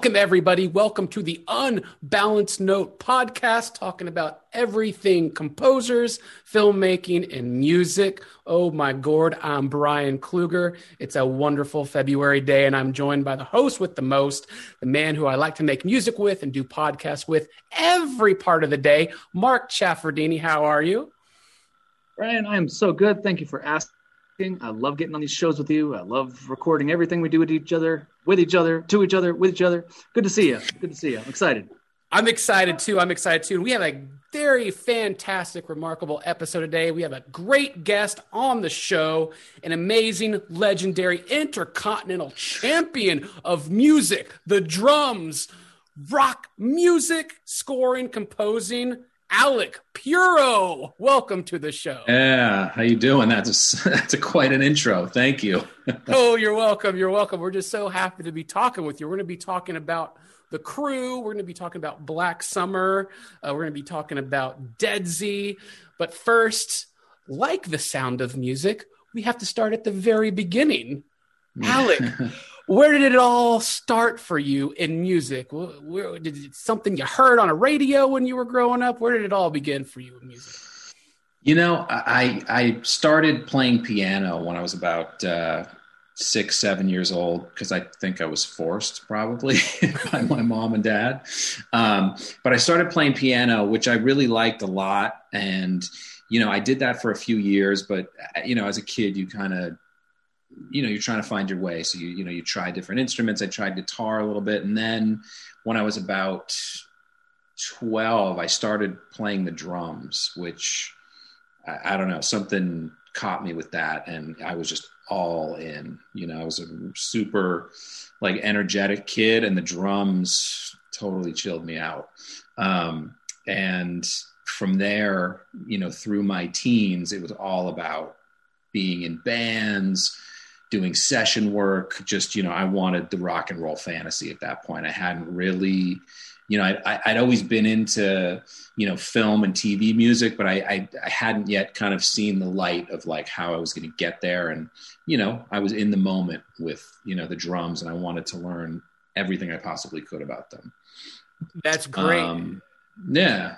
Welcome, everybody. Welcome to the Unbalanced Note podcast, talking about everything composers, filmmaking, and music. Oh, my gourd. I'm Brian Kluger. It's a wonderful February day, and I'm joined by the host with the most, the man who I like to make music with and do podcasts with every part of the day, Mark Chaffardini. How are you? Brian, I am so good. Thank you for asking. I love getting on these shows with you. I love recording everything we do with each other, with each other, to each other, with each other. Good to see you. Good to see you. I'm excited. I'm excited too. I'm excited too. We have a very fantastic, remarkable episode today. We have a great guest on the show, an amazing, legendary, intercontinental champion of music, the drums, rock music, scoring, composing, Alec Puro. Welcome to the show. Yeah, how you doing? That's a, that's a quite an intro. Thank you. oh, you're welcome. You're welcome. We're just so happy to be talking with you. We're going to be talking about the crew. We're going to be talking about Black Summer. Uh, we're going to be talking about Deadsy. But first, like the sound of music, we have to start at the very beginning. Alec, where did it all start for you in music? Where, did it something you heard on a radio when you were growing up? Where did it all begin for you in music? You know, I I started playing piano when I was about uh, six, seven years old because I think I was forced probably by my mom and dad. Um, but I started playing piano, which I really liked a lot, and you know, I did that for a few years. But you know, as a kid, you kind of you know you're trying to find your way. So you you know you try different instruments. I tried guitar a little bit. And then when i was about 12 i started playing the drums which I, I, don't know something caught me with that. And i was just all in you know i was a super like energetic kid and the drums totally chilled me out. Um, and from there you know through my teens it was all about being in bands doing session work. Just, you know, I wanted the rock and roll fantasy at that point. I hadn't really, you know, I, would always been into, you know, film and TV music, but I, I, I hadn't yet kind of seen the light of like how I was going to get there. And, you know, I was in the moment with, you know, the drums and I wanted to learn everything I possibly could about them. That's great. Um, yeah.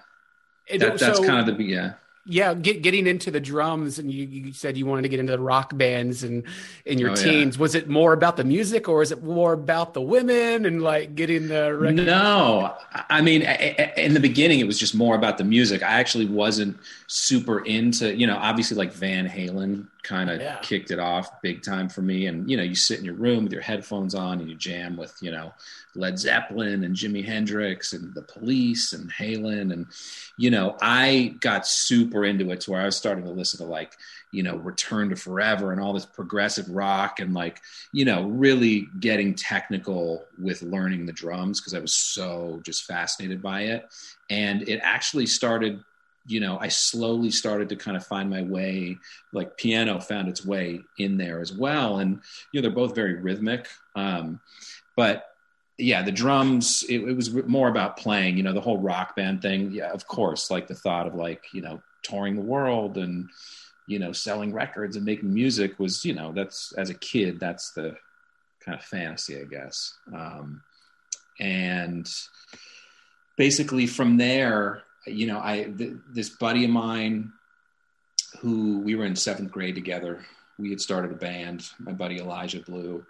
That, that's so, kind of the, yeah yeah get, getting into the drums and you, you, said you wanted to get into the rock bands and in your oh, teens yeah. was it more about the music or is it more about the women and like getting the record? no i mean in the beginning it was just more about the music i actually wasn't super into you know obviously like van halen kind of yeah. kicked it off big time for me. And you know you sit in your room with your headphones on and you jam with you know Led Zeppelin and Jimi Hendrix and the Police and Halen. And you know I got super into it to where I was starting to listen to like you know Return to Forever and all this progressive rock and like you know really getting technical with learning the drums because I was so just fascinated by it. And it actually started you know i slowly started to kind of find my way like piano found its way in there as well and you know they're both very rhythmic um, but yeah, the drums, it, it, was more about playing, you know, the whole rock band thing. Yeah, of course, like the thought of like, you know, touring the world and, you know, selling records and making music was, you know, that's as a kid, that's the kind of fantasy, I guess. Um, and basically from there, you know, I, th- this buddy of mine who we were in seventh grade together, we had started a band, my buddy Elijah Blue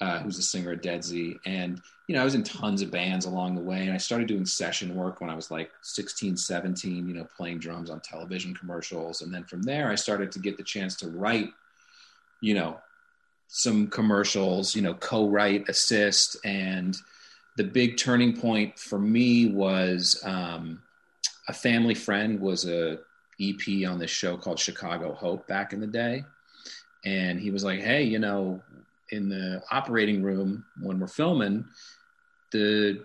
uh, who's a singer at Deadsy. And, you know, I was in tons of bands along the way. And I started doing session work when I was like 16, 17, you know, playing drums on television commercials. And then from there, I started to get the chance to write, you know, some commercials, you know, co write, assist. And the big turning point for me was um, a family friend was a EP on this show called Chicago Hope back in the day. And he was like, Hey, you know, in the operating room when we're filming, the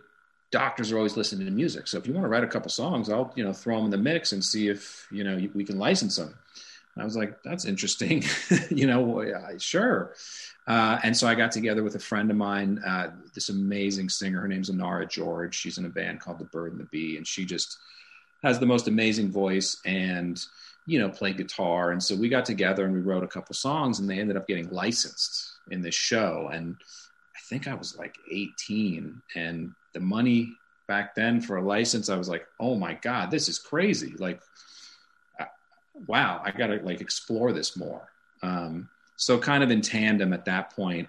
doctors are always listening to music. So if you want to write a couple songs, I'll you know throw them in the mix and see if you know we can license them. I was like, that's interesting, you know, sure. Uh, and so I got together with a friend of mine, uh, this amazing singer. Her name's Inara George. She's in a band called The Bird and the Bee, and she just has the most amazing voice and you know play guitar. And so we got together and we wrote a couple songs, and they ended up getting licensed in this show. And I think I was like 18 and the money back then for a license, I was like, oh my God, this is crazy. Like, uh, wow, I got to like explore this more. Um, so kind of in tandem at that point,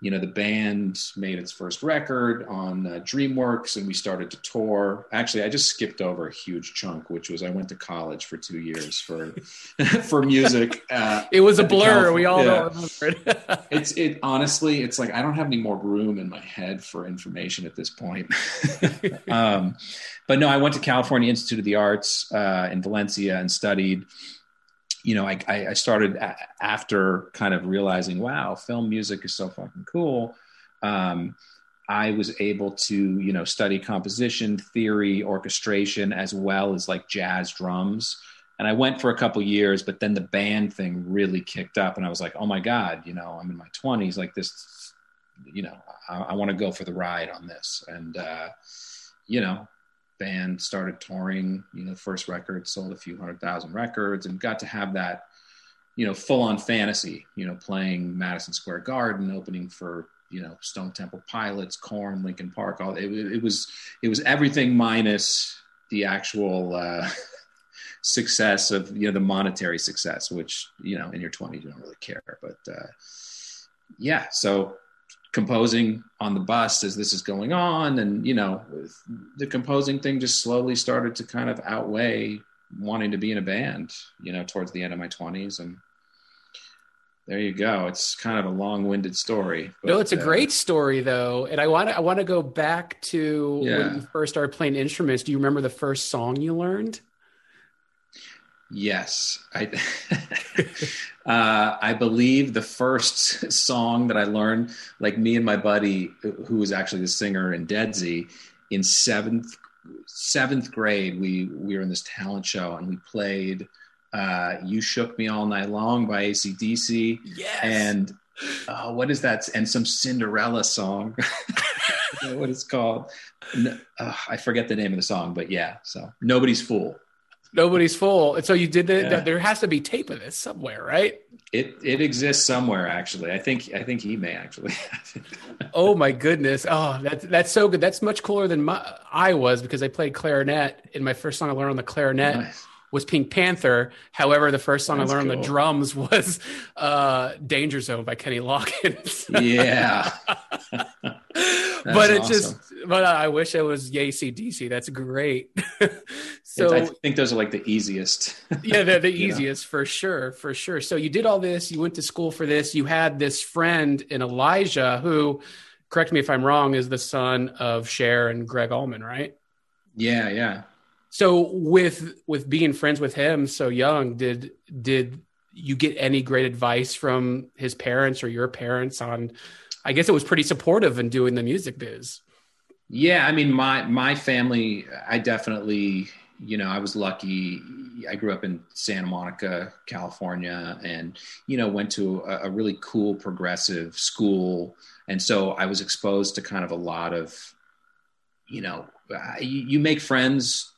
you know, the band made its first record on uh, DreamWorks and we started to tour. Actually, I just skipped over a huge chunk, which was I went to college for two years for for music. Uh, it was a blur. We all yeah. don't remember it. it's it honestly, it's like I don't have any more room in my head for information at this point. um, but no, I went to California Institute of the Arts uh, in Valencia and studied you know, I, I started after kind of realizing, wow, film music is so fucking cool. Um, I was able to, you know, study composition, theory, orchestration, as well as like jazz drums. And I went for a couple years, but then the band thing really kicked up, and I was like, oh my god, you know, I'm in my 20s, like this, you know, I, I want to go for the ride on this, and uh, you know, band started touring you know first record sold a few hundred thousand records and got to have that you know full on fantasy you know playing madison square garden opening for you know stone temple pilots Korn linkin park all it, it was it was everything minus the actual uh success of you know the monetary success which you know in your 20s you don't really care but uh yeah so composing on the bus as this is going on. And you know the composing thing just slowly started to kind of outweigh wanting to be in a band you know towards the end of my 20s and there you go. It's kind of a long-winded story but, no it's a uh, great story though. And i want to i want to go back to yeah. when you first started playing instruments. Do you remember the first song you learned Yes, I uh, I believe the first song that I learned, like me and my buddy, who was actually the singer in Deadsy, in seventh seventh grade, we we were in this talent show and we played uh, "You Shook Me All Night Long" by ACDC. Yes. And uh, what is that? And some Cinderella song. what it's called. Uh, I forget the name of the song, but yeah. So nobody's fool. Nobody's fool. And so you did it. Yeah. There has to be tape of this somewhere, right? It it exists somewhere actually. I think I think he may actually. oh my goodness! Oh, that's that's so good. That's much cooler than my, I was because I played clarinet. And my first song I learned on the clarinet nice. was Pink Panther. However, the first song that's I learned cool. on the drums was uh, "Danger Zone" by Kenny Loggins. yeah. but it awesome. just but I wish it was ACDC. That's great. so I think those are like the easiest. yeah, they're the easiest know? for sure, for sure. So you did all this. You went to school for this. You had this friend in Elijah who, correct me if I'm wrong, is the son of Cher and Gregg Allman, right? Yeah, yeah. So with with being friends with him so young, did did you get any great advice from his parents or your parents on? I guess it was pretty supportive in doing the music biz. Yeah, I mean, my my family, I definitely, you know, I was lucky. I grew up in Santa Monica, California, and you know, went to a, a really cool progressive school, and so I was exposed to kind of a lot of, you know, you, you make friends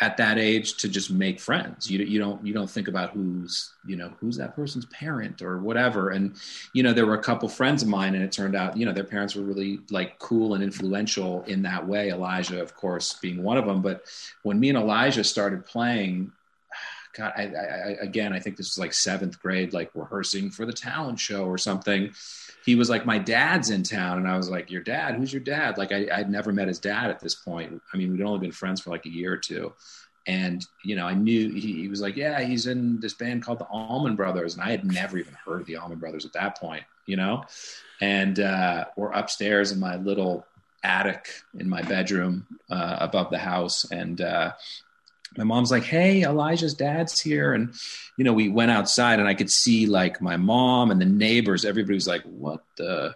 at that age to just make friends. You you don't you don't think about who's you know who's that person's parent or whatever. And you know there were a couple friends of mine, and it turned out you know their parents were really like cool and influential in that way. Elijah, of course, being one of them. But when me and Elijah started playing. God, I, I, again, I think this was like seventh grade, like rehearsing for the talent show or something he was like, my dad's in town. And I was like, your dad, who's your dad? Like I, I'd never met his dad at this point. I mean, we'd only been friends for like a year or two. And, you know, I knew he, he was like, yeah, he's in this band called the Allman Brothers. And I had never even heard of the Allman Brothers at that point, you know? And uh, we're upstairs in my little attic in my bedroom uh, above the house. And uh, my mom's like, "Hey, Elijah's dad's here," and you know, we went outside, and I could see like my mom and the neighbors. Everybody was like, "What the."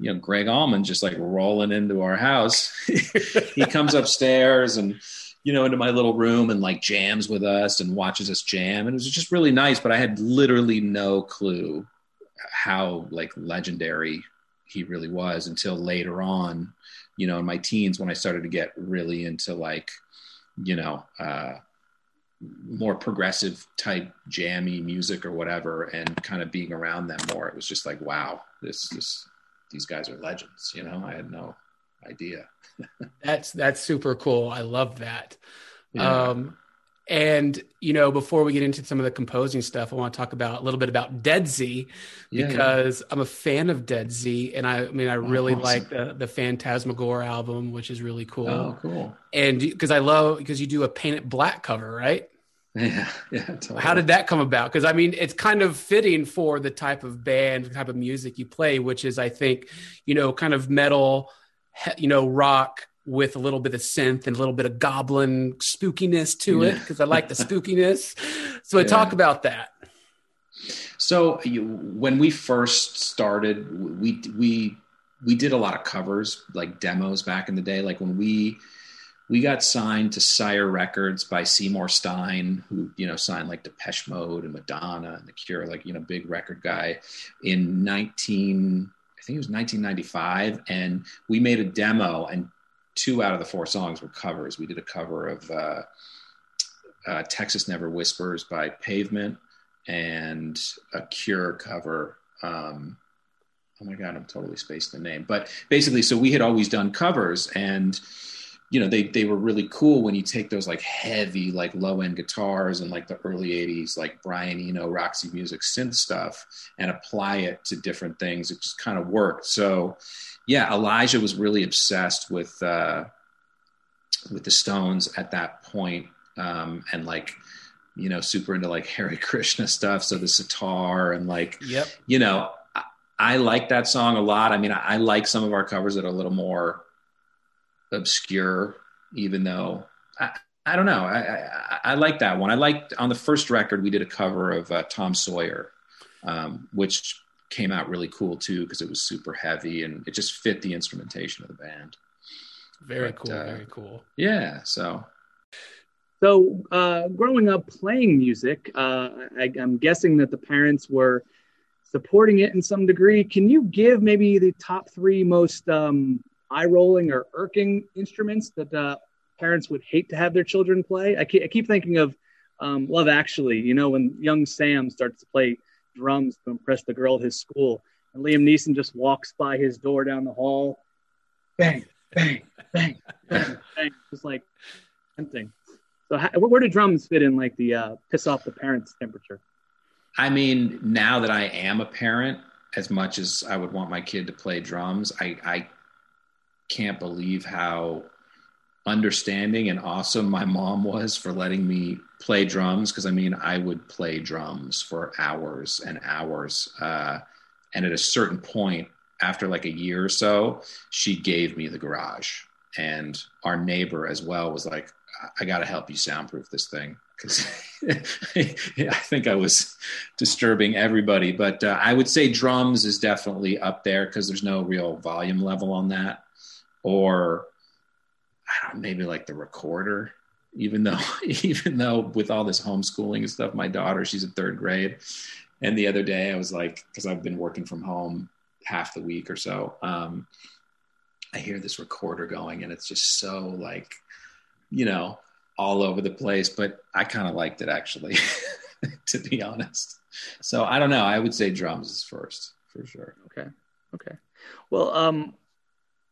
You know, Gregg Allman just like rolling into our house. he comes upstairs and, you know, into my little room and like jams with us and watches us jam. And it was just really nice, but I had literally no clue how like legendary he really was until later on, you know, in my teens when I started to get really into like you know, uh, more progressive type jammy music or whatever, and kind of being around them more. It was just like, wow, this this these guys are legends. You know, I had no idea. that's that's super cool. I love that. Yeah. Um, and you know, before we get into some of the composing stuff, I want to talk about a little bit about Deadsy because yeah. I'm a fan of Deadsy, and I, I mean, I oh, really awesome. like the the Phantasmagoria album, which is really cool. Oh, cool! And because I love because you do a Paint It Black cover, right? Yeah, yeah. Totally. How did that come about? Because I mean, it's kind of fitting for the type of band, the type of music you play, which is, I think, you know, kind of metal, you know, rock with a little bit of synth and a little bit of goblin spookiness to it because I like the spookiness. So I yeah. talk about that. So you, when we first started, we we we did a lot of covers, like demos back in the day. Like when we we got signed to Sire Records by Seymour Stein, who you know signed like Depeche Mode and Madonna and The Cure, like you know big record guy in nineteen. I think it was 1995, and we made a demo, and two out of the four songs were covers. We did a cover of uh, uh, Texas Never Whispers by Pavement and a Cure cover. Um, oh my God, I'm totally spaced the name. But basically, so we had always done covers and you know they they were really cool when you take those like heavy like low end guitars and like the early 80s like Brian Eno Roxy Music synth stuff and apply it to different things it just kind of worked so yeah, Elijah was really obsessed with uh, with the Stones at that point, um, and like you know, super into like Hare Krishna stuff. So the sitar and like, yep. you know, I, I like that song a lot. I mean, I, I, like some of our covers that are a little more obscure, even though I, I don't know. I, I, I like that one. I liked on the first record we did a cover of uh, Tom Sawyer, um, which came out really cool too because it was super heavy and it just fit the instrumentation of the band. Very but, cool. Uh, very cool. Yeah. So. So, uh, growing up playing music, uh, I, I'm guessing that the parents were supporting it in some degree. Can you give maybe the top three most um, eye rolling or irking instruments that uh, parents would hate to have their children play? I keep, I keep thinking of um, Love Actually. You know, when young Sam starts to play drums to impress the girl at his school. And Liam Neeson just walks by his door down the hall, bang, bang, bang, bang, bang, just like tempting. So, how, where do drums fit in, like the uh, piss off the parents temperature? I mean, now that I am a parent, as much as I would want my kid to play drums, I, I can't believe how understanding and awesome my mom was for letting me play drums because I mean I would play drums for hours and hours. Uh, and at a certain point, after like a year or so, she gave me the garage. And our neighbor as well was like, I got to help you soundproof this thing because I think I was disturbing everybody. But uh, I would say drums is definitely up there because there's no real volume level on that. Or maybe like the recorder even though even though with all this homeschooling and stuff my daughter she's in third grade. And the other day i was like because i've been working from home half the week or so um, i hear this recorder going and it's just so like you know all over the place. But i kind of liked it actually to be honest. So i don't know. I would say drums is first for sure. Okay. Okay. Well um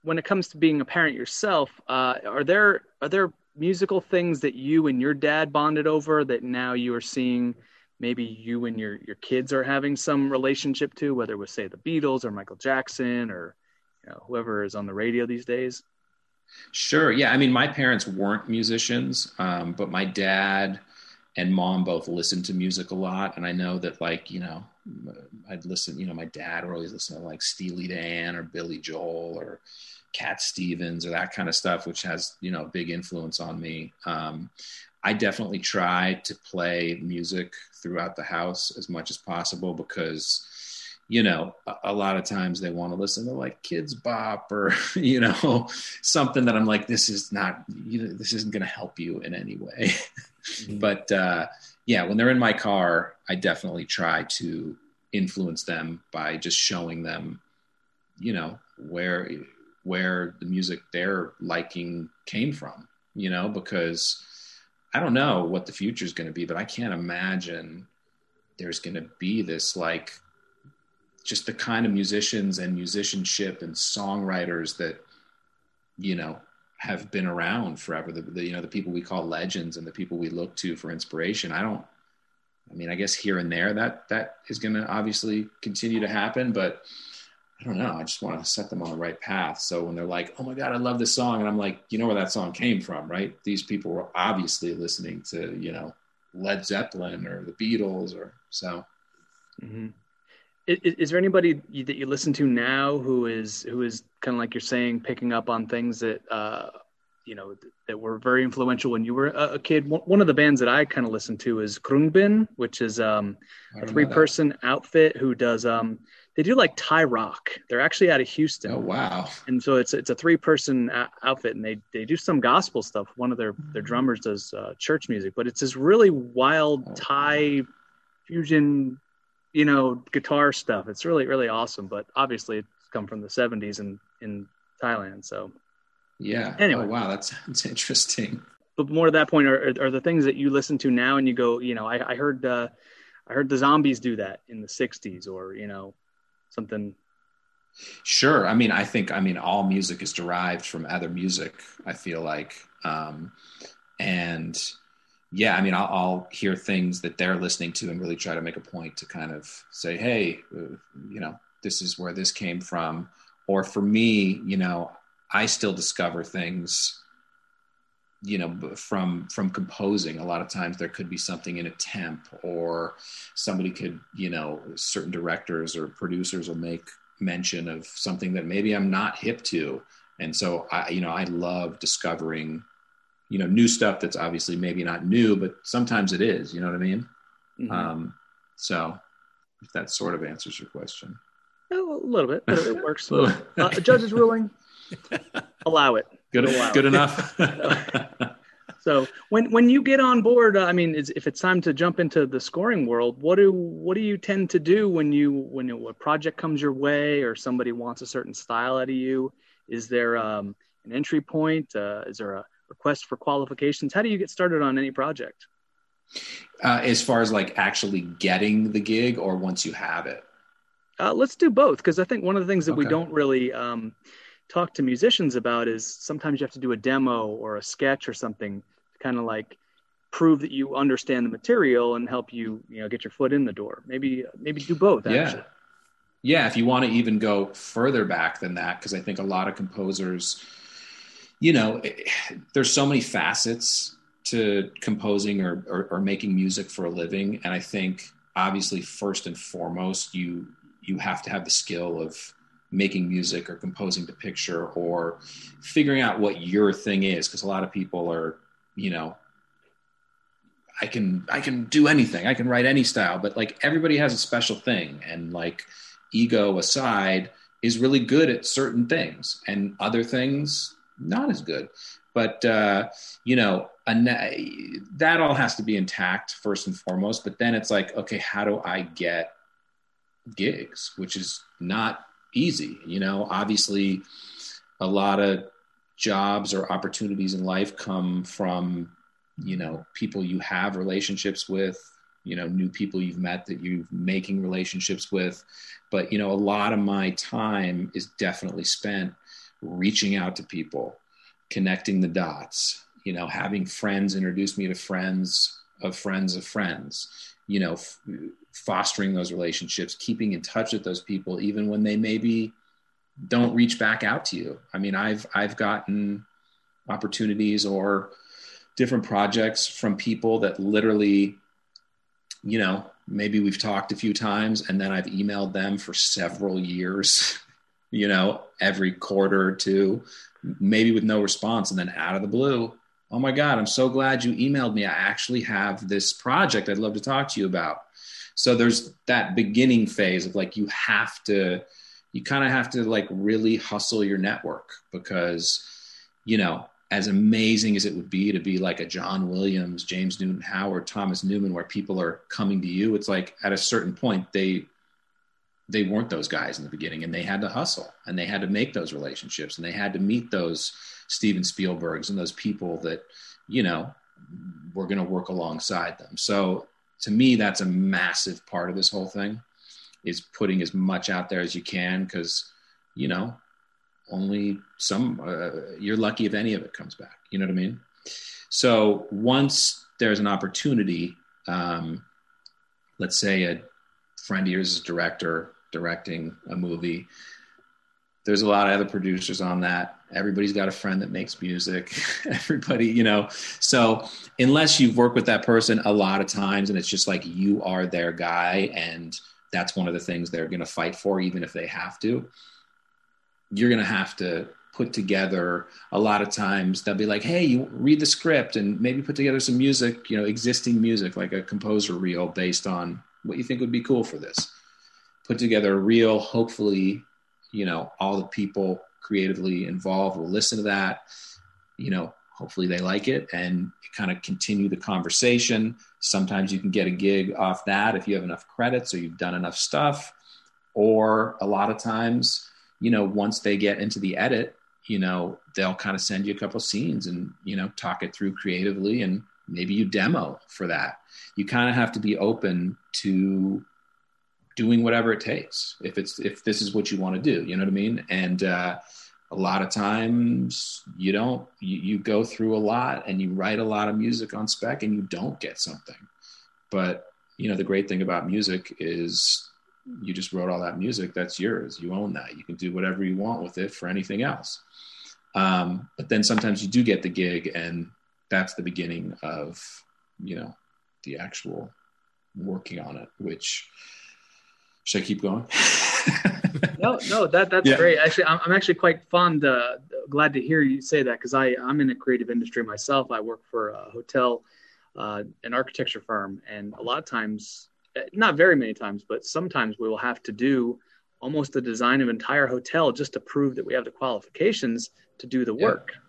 when it comes to being a parent yourself uh, are there are there musical things that you and your dad bonded over that now you are seeing maybe you and your your kids are having some relationship to whether it was say the beatles or michael jackson or you know, whoever is on the radio these days? Sure. Yeah. I mean my parents weren't musicians um, but my dad and mom both listened to music a lot. And i know that like you know i'd listen you know my dad would always listen to like steely dan or billy joel or Cat Stevens or that kind of stuff, which has you know a big influence on me. Um, I definitely try to play music throughout the house as much as possible because you know a, a lot of times they want to listen to like Kidz Bop or you know something that I'm like this is not you know, this isn't going to help you in any way. mm-hmm. But uh, yeah, when they're in my car, I definitely try to influence them by just showing them you know where where the music they're liking came from, you know, because I don't know what the future is going to be, but I can't imagine there's going to be this like just the kind of musicians and musicianship and songwriters that you know have been around forever. The, the, you know the people we call legends and the people we look to for inspiration. I don't i mean i guess here and there that that is going to obviously continue to happen but i don't know. I just want to set them on the right path. So when they're like oh my god i love this song and i'm like you know where that song came from right? These people were obviously listening to you know led zeppelin or the beatles or so. Mm-hmm. is, is, there anybody that you listen to now who is who is kind of like you're saying, picking up on things that uh, you know that were very influential when you were a, kid. One of the bands that I kind of listen to is Khruangbin, which is um, a three-person outfit who does um, they do like Thai rock. They're actually out of Houston. Oh wow! And so it's it's a three-person a- outfit, and they they do some gospel stuff. One of their their drummers does uh, church music, but it's this really wild oh, Thai fusion, you know, guitar stuff. It's really really awesome. But obviously, it's come from the '70s, and in Thailand. So yeah. Anyway, oh, wow, that's that's interesting. But more to that point, are, are the things that you listen to now, and you go, you know, I, I heard uh, I heard the Zombies do that in the '60s, or you know, something. Sure. I mean, I think I mean all music is derived from other music. I feel like, um, and yeah, I mean, I'll, I'll, hear things that they're listening to and really try to make a point to kind of say, hey, uh, you know, this is where this came from or for me you know i still discover things you know from from composing a lot of times there could be something in a temp or somebody could you know certain directors or producers will make mention of something that maybe i'm not hip to and so i you know i love discovering you know new stuff that's obviously maybe not new but sometimes it is you know what i mean mm-hmm. um so if that sort of answers your question Oh a little bit, but it works. uh, a judge's ruling, allow it. Good, allow good enough. so when when you get on board, uh, I mean, if it's time to jump into the scoring world, what do what do you tend to do when you when a project comes your way or somebody wants a certain style out of you? Is there um, an entry point? Uh, is there a request for qualifications? How do you get started on any project? Uh, as far as like actually getting the gig, or once you have it. Uh, let's do both because I think one of the things that okay. we don't really um, talk to musicians about is sometimes you have to do a demo or a sketch or something to kind of like prove that you understand the material and help you you know get your foot in the door. Maybe maybe do both. Actually. Yeah. Yeah, if you want to even go further back than that, because I think a lot of composers, you know, eh, there's so many facets to composing or, or, or making music for a living, and I think obviously first and foremost you you have to have the skill of making music or composing to picture or figuring out what your thing is because a lot of people are you know i can i can do anything. I can write any style but like everybody has a special thing. And like ego aside is really good at certain things and other things not as good. But uh you know that all has to be intact first and foremost. But then it's like okay how do i get gigs, which is not easy. You know, obviously, a lot of jobs or opportunities in life come from, you know, people you have relationships with, you know, new people you've met that you're making relationships with. But, you know, a lot of my time is definitely spent reaching out to people, connecting the dots, you know, having friends introduce me to friends of friends of friends, you know, f- fostering those relationships, keeping in touch with those people, even when they maybe don't reach back out to you. I mean, I've I've gotten opportunities or different projects from people that literally, you know, maybe we've talked a few times and then I've emailed them for several years, you know, every quarter or two, maybe with no response, and then out of the blue. Oh my God, I'm so glad you emailed me. I actually have this project I'd love to talk to you about so there's that beginning phase of like you have to you kind of have to like really hustle your network because you know as amazing as it would be to be like a John Williams, James Newton Howard, Thomas Newman, where people are coming to you, it's like at a certain point they they weren't those guys in the beginning and they had to hustle and they had to make those relationships and they had to meet those Steven Spielbergs and those people that, you know, were going to work alongside them. So to me, that's a massive part of this whole thing is putting as much out there as you can because you know only some uh, you're lucky if any of it comes back. You know what i mean? So once there's an opportunity um, let's say a friend of yours is a director directing a movie there's a lot of other producers on that. Everybody's got a friend that makes music. Everybody you know. So unless you've worked with that person a lot of times and it's just like you are their guy and that's one of the things they're going to fight for even if they have to you're going to have to put together a lot of times they'll be like hey you read the script and maybe put together some music you know existing music like a composer reel based on what you think would be cool for this. Put together a reel hopefully you know all the people creatively involved will listen to that. You know hopefully they like it and kind of continue the conversation. Sometimes you can get a gig off that if you have enough credits or you've done enough stuff. Or a lot of times you know once they get into the edit you know they'll kind of send you a couple scenes and you know talk it through creatively and maybe you demo for that. You kind of have to be open to doing whatever it takes if it's if this is what you want to do you know what i mean? And uh, a lot of times you don't you, you go through a lot and you write a lot of music on spec and you don't get something. But you know the great thing about music is you just wrote all that music that's yours you own that you can do whatever you want with it for anything else. Um, but then sometimes you do get the gig and that's the beginning of you know the actual working on it which should i keep going no no that that's yeah. great actually I'm, I'm, actually quite fond uh, glad to hear you say that because i i'm in a creative industry myself i work for a hotel uh, an architecture firm and a lot of times not very many times, but sometimes we will have to do almost the design of an entire hotel just to prove that we have the qualifications to do the work. Yeah.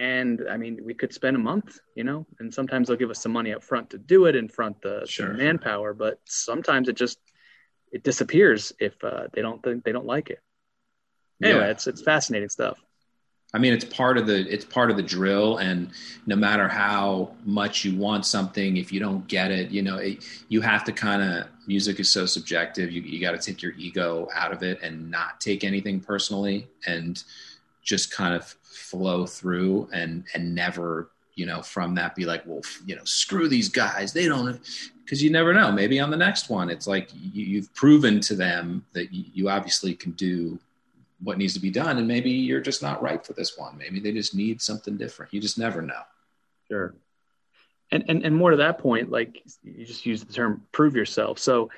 And I mean, we could spend a month, you know, and sometimes they'll give us some money up front to do it in front the, sure. the manpower, but sometimes it just it disappears if uh, they don't think they don't like it. Anyway, yeah. it's it's fascinating stuff. I mean, it's part of the it's part of the drill, and no matter how much you want something, if you don't get it, you know, it, you have to kind of. Music is so subjective. You you got to take your ego out of it and not take anything personally, and just kind of flow through and and never you know from that be like well you know screw these guys they don't because you never know. Maybe on the next one it's like you, have proven to them that you obviously can do what needs to be done and maybe you're just not right for this one. Maybe they just need something different. You just never know. Sure. And and, and more to that point like you just use the term prove yourself. So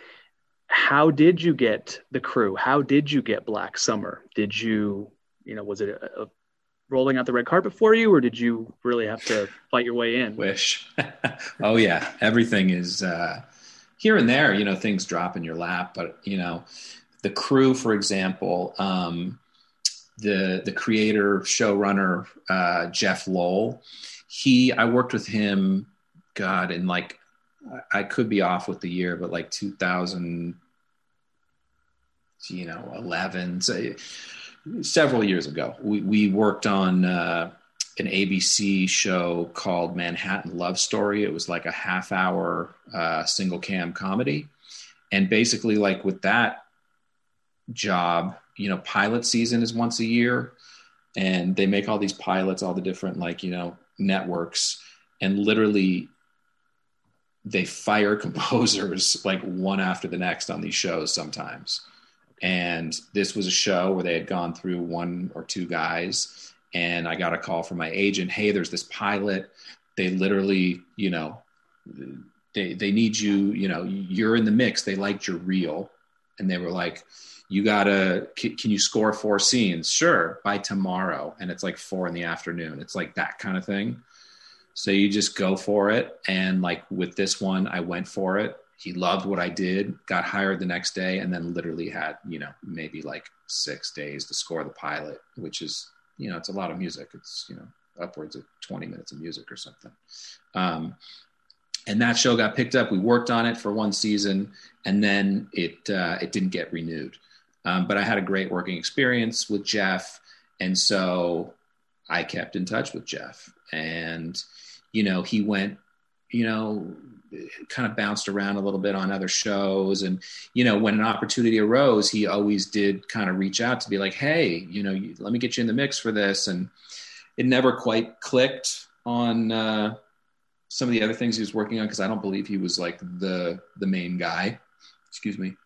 how did you get the crew? How did you get black summer? Did you you know was it a, a rolling out the red carpet for you or did you really have to fight your way in? Wish. Oh yeah. Everything is uh here and there you know things drop in your lap but you know the crew, for example, um, the the creator showrunner uh, Jeff Lowell, he I worked with him, God, in like I could be off with the year, but like 2000, you know, 11, so several years ago, we we worked on. Uh, an ABC show called Manhattan Love Story. It was like a half hour uh, single cam comedy. And basically, like with that, job. You know, pilot season is once a year, and they make all these pilots, all the different like you know networks, and literally they fire composers like one after the next on these shows sometimes. And this was a show where they had gone through one or two guys, and I got a call from my agent. Hey, there's this pilot. They literally, you know, they they need you. You know, you're in the mix. They liked your reel, and they were like, you gotta can, can, you score four scenes sure by tomorrow and it's like four in the afternoon it's like that kind of thing so you just go for it and like with this one i went for it he loved what i did got hired the next day and then literally had you know maybe like six days to score the pilot which is you know it's a lot of music it's you know upwards of 20 minutes of music or something um, and that show got picked up we worked on it for one season and then it uh, it didn't get renewed um, but I had a great working experience with Jeff. And so I kept in touch with Jeff. And, you know, he went, you know, kind of bounced around a little bit on other shows. And, you know, when an opportunity arose, he always did kind of reach out to be like, hey, you know, let me get you in the mix for this. And it never quite clicked on uh, some of the other things he was working on because I don't believe he was like the the main guy. Excuse me.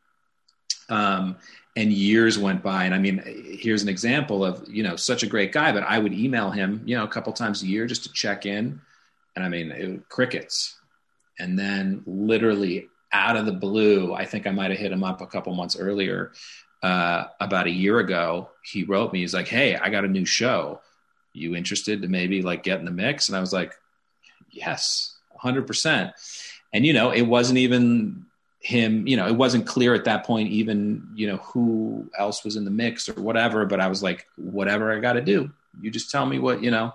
Um, and years went by, and I mean, here's an example of you know such a great guy, but I would email him you know a couple times a year just to check in, and I mean it, crickets, and then literally out of the blue, I think I might have hit him up a couple months earlier. Uh, about a year ago, he wrote me. He's like, "Hey, I got a new show. You interested to maybe like get in the mix?" And I was like, "Yes, 100 percent." And you know, it wasn't even him. You know, it wasn't clear at that point even you know who else was in the mix or whatever. But I was like, "Whatever I got to do, you just tell me what you know."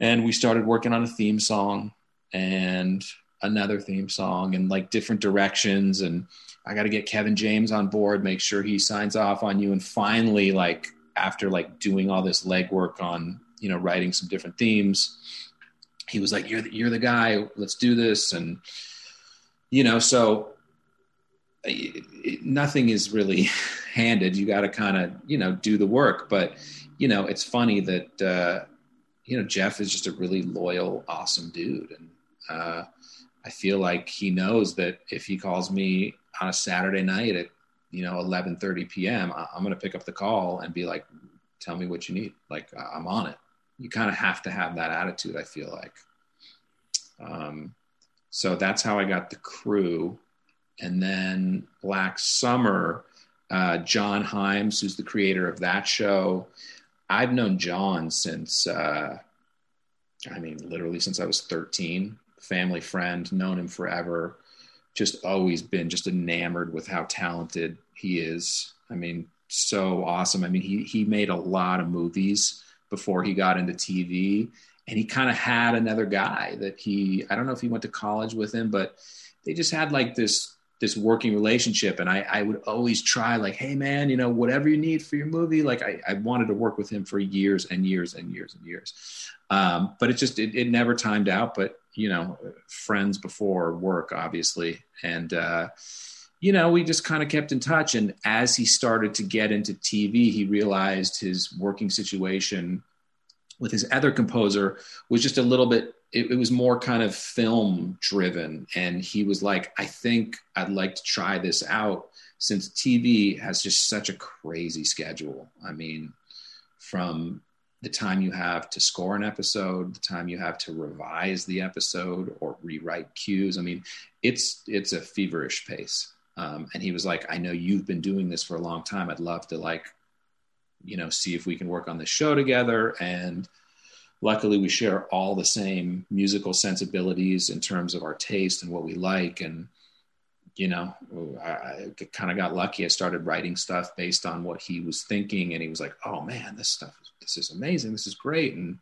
And we started working on a theme song and another theme song and like different directions and I got to get Kevin James on board, make sure he signs off on you. And finally like after like doing all this legwork on, you know, writing some different themes, he was like you're the, you're the guy, let's do this. And you know, so it, nothing is really handed. You got to kind of, you know, do the work, but you know, it's funny that uh you know, Jeff is just a really loyal, awesome dude. And uh I feel like he knows that if he calls me on a Saturday night at you know 11:30 p.m., I'm going to pick up the call and be like, "Tell me what you need." Like I'm on it. You kind of have to have that attitude. I feel like. Um, so that's how I got the crew, and then Black Summer. Uh, John Hyams, who's the creator of that show, I've known John since. Uh, I mean, literally since I was 13 family friend, known him forever. Just always been just enamored with how talented he is. I mean, so awesome. I mean, he he made a lot of movies before he got into TV, and he kind of had another guy that he I don't know if he went to college with him, but they just had like this this working relationship and I, I would always try like hey man you know whatever you need for your movie like I, I wanted to work with him for years and years and years and years um, but it just it, it never timed out but you know friends before work obviously. And uh, you know we just kind of kept in touch. And as he started to get into tv he realized his working situation with his other composer was just a little bit it, it was more kind of film driven. And he was like i think i'd like to try this out since tv has just such a crazy schedule. I mean from the time you have to score an episode, the time you have to revise the episode or rewrite cues. I mean, it's it's a feverish pace. Um, and he was like, "I know you've been doing this for a long time. I'd love to like, you know, see if we can work on this show together." And luckily, we share all the same musical sensibilities in terms of our taste and what we like. And you know, I, kind of got lucky. I started writing stuff based on what he was thinking, and he was like, "Oh man, this stuff this is amazing. This is great. And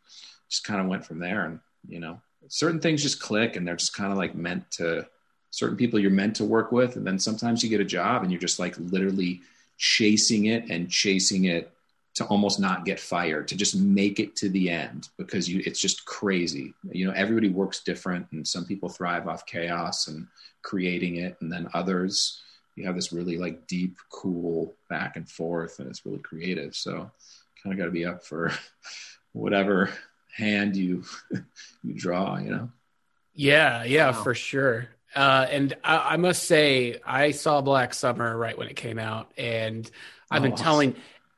just kind of went from there. And, you know, certain things just click and they're just kind of like meant to certain people you're meant to work with. And then sometimes you get a job and you're just like literally chasing it and chasing it to almost not get fired, to just make it to the end because you, it's just crazy. You know, everybody works different and some people thrive off chaos and creating it. And then others, you have this really like deep, cool back and forth and it's really creative. So kind of got to be up for whatever hand you you draw you know yeah yeah wow. for sure uh, and I, I, must say i saw black summer right when it came out and i've oh, been telling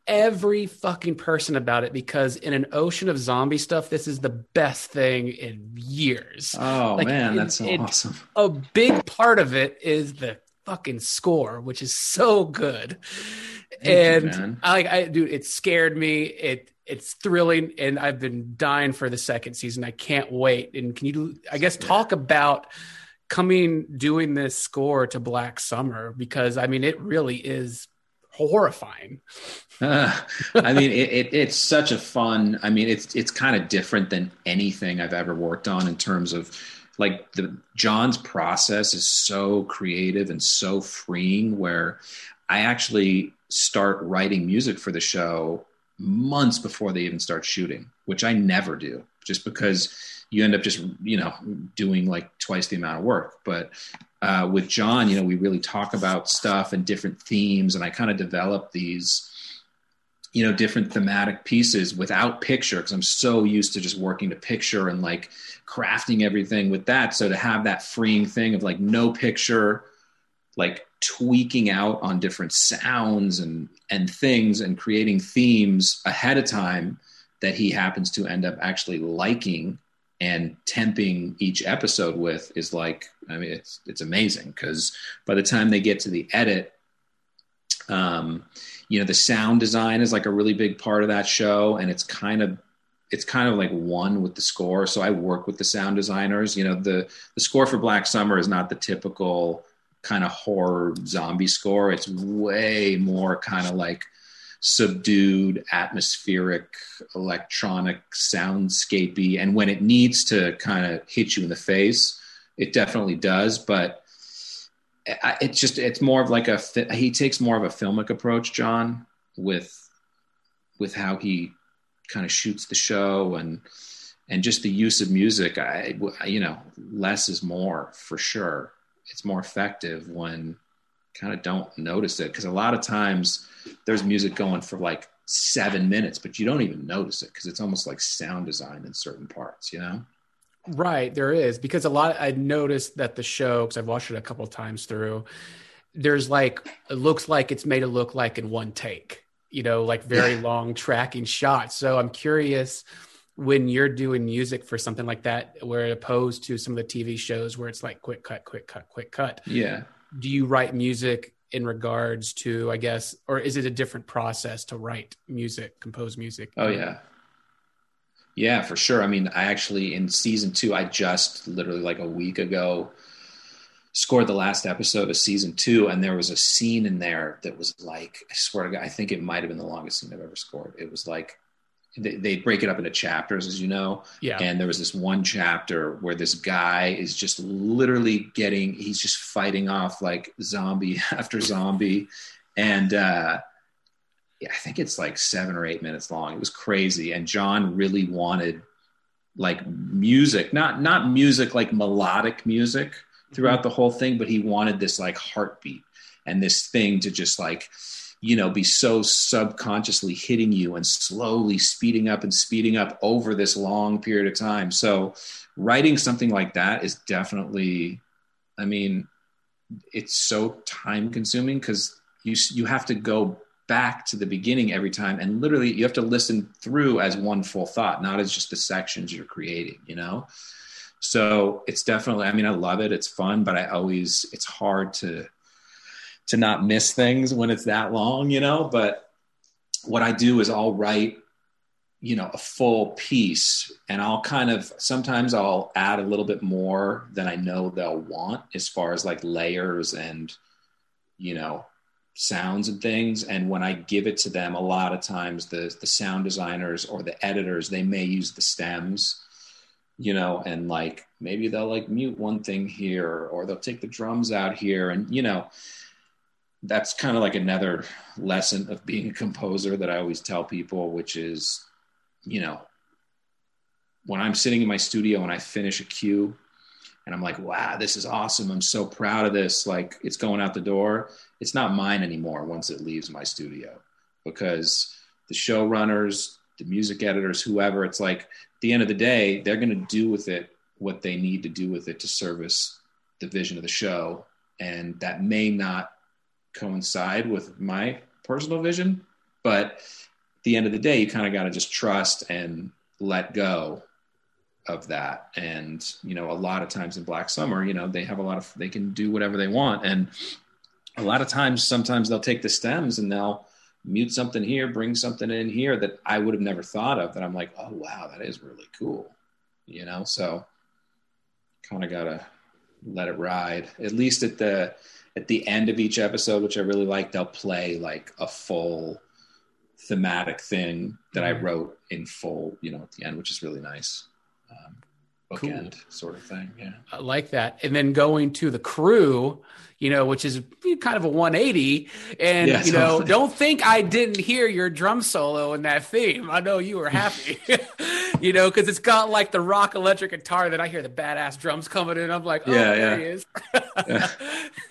every fucking person about it because in an ocean of zombie stuff this is the best thing in years oh like, man that's so awesome a big part of it is the fucking score which is so good and you, I like I dude, it scared me. It it's thrilling, and I've been dying for the second season. I can't wait. And can you, I guess, talk about coming doing this score to Black Summer because I mean, it really is horrifying. Uh, I mean, it, it, it's such a fun. I mean, it's it's kind of different than anything I've ever worked on in terms of like the John's process is so creative and so freeing. Where I actually start writing music for the show months before they even start shooting, which I never do, just because you end up just you know doing like twice the amount of work. But uh, with john you know we really talk about stuff and different themes and i kind of develop these you know different thematic pieces without picture because i'm so used to just working to picture and like crafting everything with that. So to have that freeing thing of like no picture like tweaking out on different sounds and and things and creating themes ahead of time that he happens to end up actually liking and temping each episode with is like i mean it's it's amazing because by the time they get to the edit um you know the sound design is like a really big part of that show and it's kind of it's kind of like one with the score. So i work with the sound designers. You know the the score for black summer is not the typical kind of horror zombie score. It's way more kind of like subdued, atmospheric, electronic, soundscapey. And when it needs to kind of hit you in the face, it definitely does. But it's just it's more of like a he takes more of a filmic approach, John, with with how he kind of shoots the show and and just the use of music. I you know less is more for sure. It's more effective when kind of don't notice it because a lot of times there's music going for like seven minutes, but you don't even notice it because it's almost like sound design in certain parts, you know? Right, there is because a lot. I noticed that the show because I've watched it a couple times through. There's like it looks like it's made to look like in one take, you know, like very long tracking shots. So I'm curious when you're doing music for something like that, where opposed to some of the TV shows where it's like quick cut, quick cut, quick cut. Yeah. Do you write music in regards to i guess or is it a different process to write music compose music? Oh yeah. Yeah for sure. I mean i actually in season two i just literally like a week ago scored the last episode of season two and there was a scene in there that was like i swear to god i think it might have been the longest scene i've ever scored. It was like they, they break it up into chapters, as you know. Yeah. And there was this one chapter where this guy is just literally getting, he's just fighting off like zombie after zombie. And uh, yeah, I think it's like seven or eight minutes long. It was crazy. And John really wanted like music, not not music like melodic music throughout mm-hmm. the whole thing, but he wanted this like heartbeat and this thing to just like you know be so subconsciously hitting you and slowly speeding up and speeding up over this long period of time. So writing something like that is definitely i mean it's so time consuming because you you have to go back to the beginning every time and literally you have to listen through as one full thought not as just the sections you're creating you know? So it's definitely i mean i love it. It's fun but i always it's hard to to not miss things when it's that long, you know. But what I do is I'll write, you know, a full piece and I'll kind of sometimes I'll add a little bit more than I know they'll want as far as like layers and, you know, sounds and things. And when I give it to them, a lot of times the the sound designers or the editors, they may use the stems you know, and like maybe they'll like mute one thing here or they'll take the drums out here and you know, that's kind of like another lesson of being a composer that I always tell people, which is, you know, when I'm sitting in my studio and I finish a cue and I'm like, wow, this is awesome. I'm so proud of this. Like it's going out the door. It's not mine anymore once it leaves my studio because the showrunners, the music editors, whoever, it's like at the end of the day, they're going to do with it what they need to do with it to service the vision of the show. And that may not coincide with my personal vision. But at the end of the day, you kind of got to just trust and let go of that. And, you know, a lot of times in Black Summer, you know, they have a lot of, they can do whatever they want. And a lot of times, sometimes they'll take the stems and they'll mute something here, bring something in here that I would have never thought of that I'm like, oh, wow, that is really cool. You know, so kind of got to let it ride, at least at the, at the end of each episode, which I really like, they'll play like a full thematic thing that mm-hmm. I wrote in full, you know, at the end, which is really nice. Um, bookend cool. sort of thing. Yeah. I like that. And then going to the crew, you know, which is kind of a 180. And, yeah, you know, don't think I didn't hear your drum solo in that theme. I know you were happy, you know, because it's got like the rock electric guitar that I hear the badass drums coming in. I'm like, oh, yeah, there yeah. he is. yeah.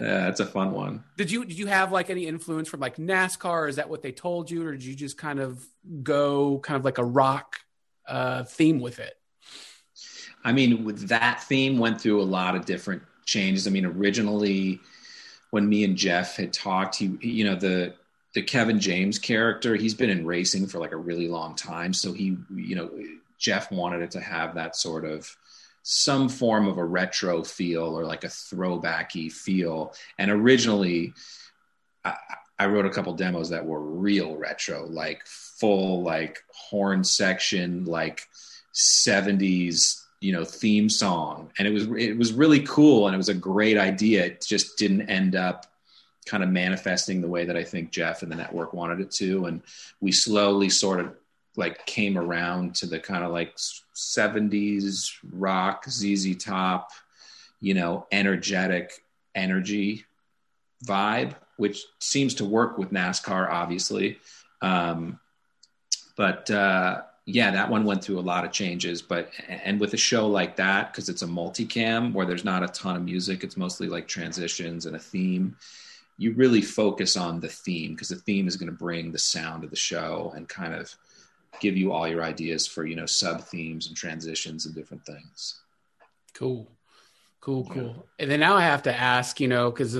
yeah, it's a fun one. Did you, did you have like any influence from like NASCAR? Is that what they told you? Or did you just kind of go kind of like a rock uh, theme with it? I mean, with that theme, went through a lot of different changes. I mean, originally, when me and Jeff had talked, he, you know, the the Kevin James character, he's been in racing for like a really long time. So he, you know, Jeff wanted it to have that sort of some form of a retro feel or like a throwbacky feel. And originally, I, I wrote a couple demos that were real retro, like full like horn section, like 70s you know theme song and it was it was really cool and it was a great idea it just didn't end up kind of manifesting the way that i think jeff and the network wanted it to and we slowly sort of like came around to the kind of like 70s rock zz top you know energetic energy vibe which seems to work with nascar obviously um, but uh, yeah, that one went through a lot of changes, but and with a show like that, because it's a multicam where there's not a ton of music, it's mostly like transitions and a theme. You really focus on the theme because the theme is going to bring the sound of the show and kind of give you all your ideas for you know sub themes and transitions and different things. Cool, cool, cool. Yeah. And then now I have to ask, you know, because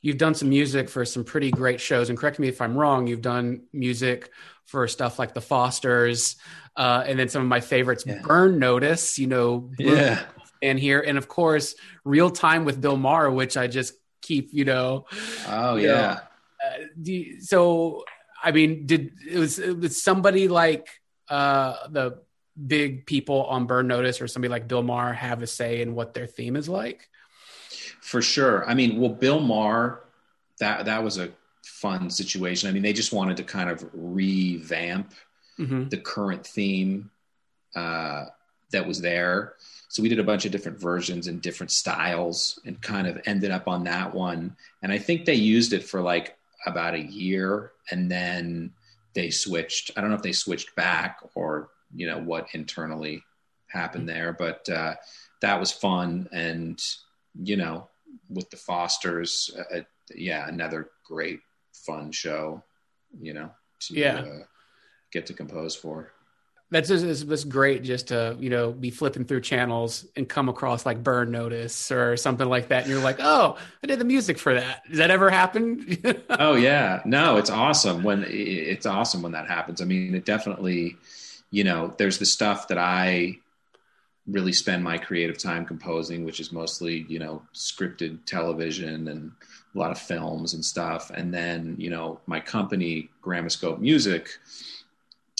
you've done some music for some pretty great shows, and correct me if I'm wrong. You've done music for stuff like the Fosters, uh, and then some of my favorites, yeah. Burn Notice, you know, yeah, and here, and of course, Real Time with Bill Maher, which I just keep, you know. Oh yeah. Know, uh, you, so, I mean, did it was, it was somebody like uh, the big people on Burn Notice or somebody like Bill Maher have a say in what their theme is like? For sure. I mean, well, Bill Maher, that that was a fun situation. I mean, they just wanted to kind of revamp mm-hmm. the current theme uh, that was there. So we did a bunch of different versions and different styles and kind of ended up on that one. And I think they used it for like about a year and then they switched. I don't know if they switched back or, you know, what internally happened there, but uh, that was fun. And, you know, with the Fosters, uh, yeah, another great fun show, you know, to yeah. uh, get to compose for. That's just it's great just to you know be flipping through channels and come across like Burn Notice or something like that, and you're like, oh, I did the music for that. Does that ever happen? oh yeah, no, it's awesome when it's awesome when that happens. I mean, it definitely, you know, there's the stuff that I really spend my creative time composing, which is mostly you know scripted television and a lot of films and stuff. And then, you know, my company, Gramoscope Music,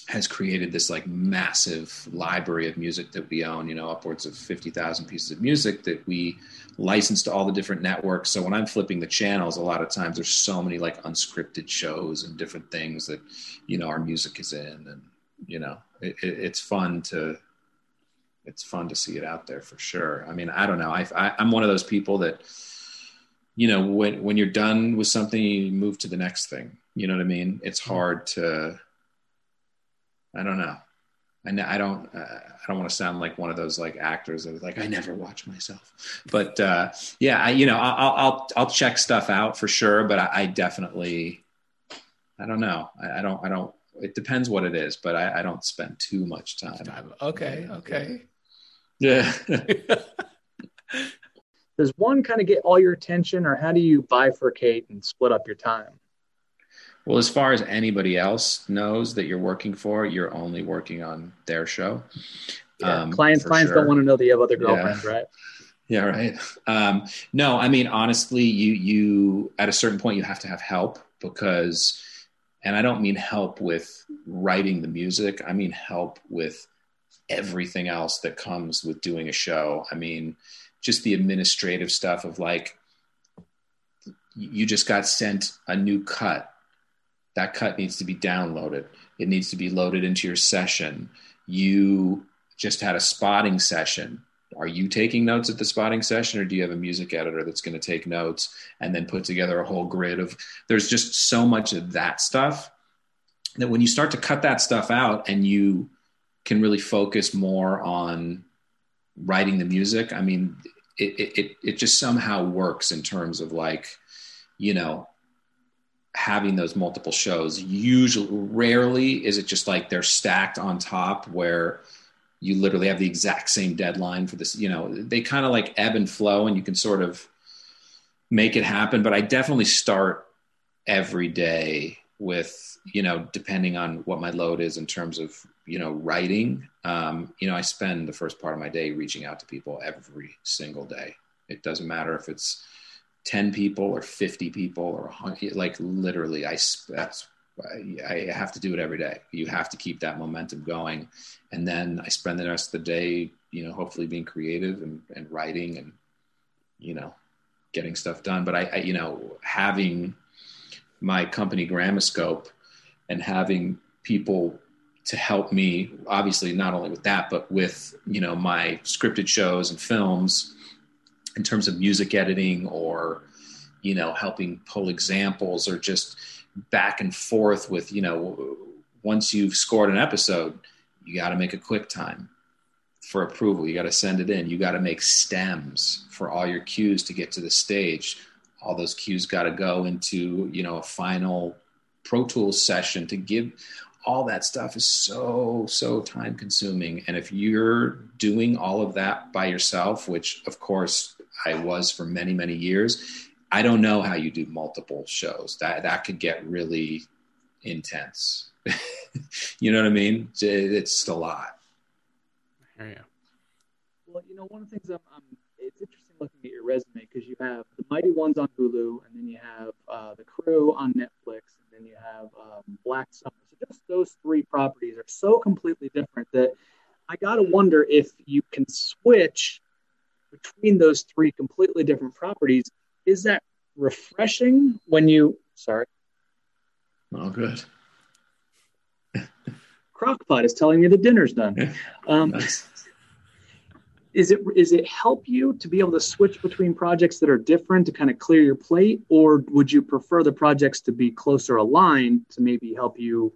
has created this like massive library of music that we own, you know, upwards of 50,000 pieces of music that we license to all the different networks. So when I'm flipping the channels, a lot of times there's so many like unscripted shows and different things that, you know, our music is in. And, you know, it, it, it's fun to, it's fun to see it out there for sure. I mean, I don't know. I, I I'm one of those people that, you know when when you're done with something you move to the next thing you know what i mean it's hard to i don't know. I, I don't uh, I don't want to sound like one of those like actors that like I never watch myself, but uh, yeah, I, you know I'll, I'll I'll check stuff out for sure, but I, I definitely I don't know. I, I, don't I don't it depends what it is, but I, I don't spend too much time. Okay, okay, yeah. does one kind of get all your attention or how do you bifurcate and split up your time well as far as anybody else knows that you're working for you're only working on their show. Yeah, um, clients clients sure. don't want to know that you have other girlfriends yeah. right? Yeah right. Um, no i mean honestly you you at a certain point you have to have help because and i don't mean help with writing the music i mean help with everything else that comes with doing a show. I mean just the administrative stuff of like you just got sent a new cut that cut needs to be downloaded. It needs to be loaded into your session. You just had a spotting session. Are you taking notes at the spotting session or do you have a music editor that's going to take notes and then put together a whole grid of there's just so much of that stuff that when you start to cut that stuff out and you can really focus more on writing the music i mean it it it just somehow works in terms of like you know having those multiple shows usually rarely is it just like they're stacked on top where you literally have the exact same deadline for this you know they kind of like ebb and flow and you can sort of make it happen. But i definitely start every day with you know depending on what my load is in terms of you know writing um, you know i spend the first part of my day reaching out to people every single day. It doesn't matter if it's 10 people or 50 people or 100 like literally i that's I have to do it every day. You have to keep that momentum going. And then I spend the rest of the day, you know, hopefully being creative and, and writing and, you know, getting stuff done. But I, I, you know, having my company Gramoscope and having people to help me, obviously not only with that, but with, you know, my scripted shows and films in terms of music editing or, you know, helping pull examples or just, back and forth with you know once you've scored an episode you got to make a quick time for approval. You got to send it in. You got to make stems for all your cues to get to the stage. All those cues got to go into you know a final pro tools session to give all that stuff is so so time consuming and if you're doing all of that by yourself which of course i was for many many years I don't know how you do multiple shows. That that could get really intense. you know what I mean? It's a lot. I hear you. Well, you know, one of the things I'm, I'm it's interesting looking at your resume because you have the Mighty Ones on Hulu, and then you have uh, the Crew on Netflix, and then you have um, Black Summer. So just those three properties are so completely different that I gotta wonder if you can switch between those three completely different properties is that refreshing when you sorry. Oh good. Crockpot is telling me the dinner's done. Um, nice. is it is it help you to be able to switch between projects that are different to kind of clear your plate? Or would you prefer the projects to be closer aligned to maybe help you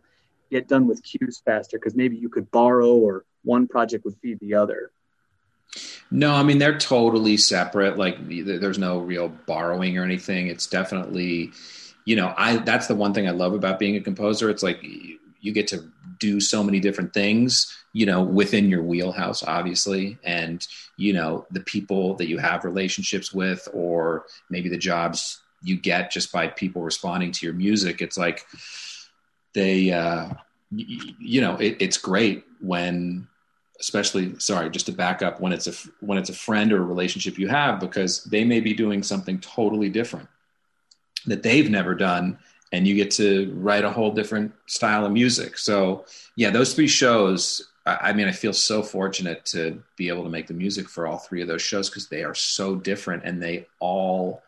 get done with cues faster? Because maybe you could borrow or one project would feed the other no, I mean they're totally separate. Like there's no real borrowing or anything. It's definitely, you know, I that's the one thing I love about being a composer. It's like you get to do so many different things, you know, within your wheelhouse, obviously, and you know the people that you have relationships with, or maybe the jobs you get just by people responding to your music. It's like they, uh, you know, it, it's great when especially sorry just to back up when it's a when it's a friend or a relationship you have because they may be doing something totally different that they've never done and you get to write a whole different style of music. So yeah those three shows I, mean i feel so fortunate to be able to make the music for all three of those shows because they are so different and they all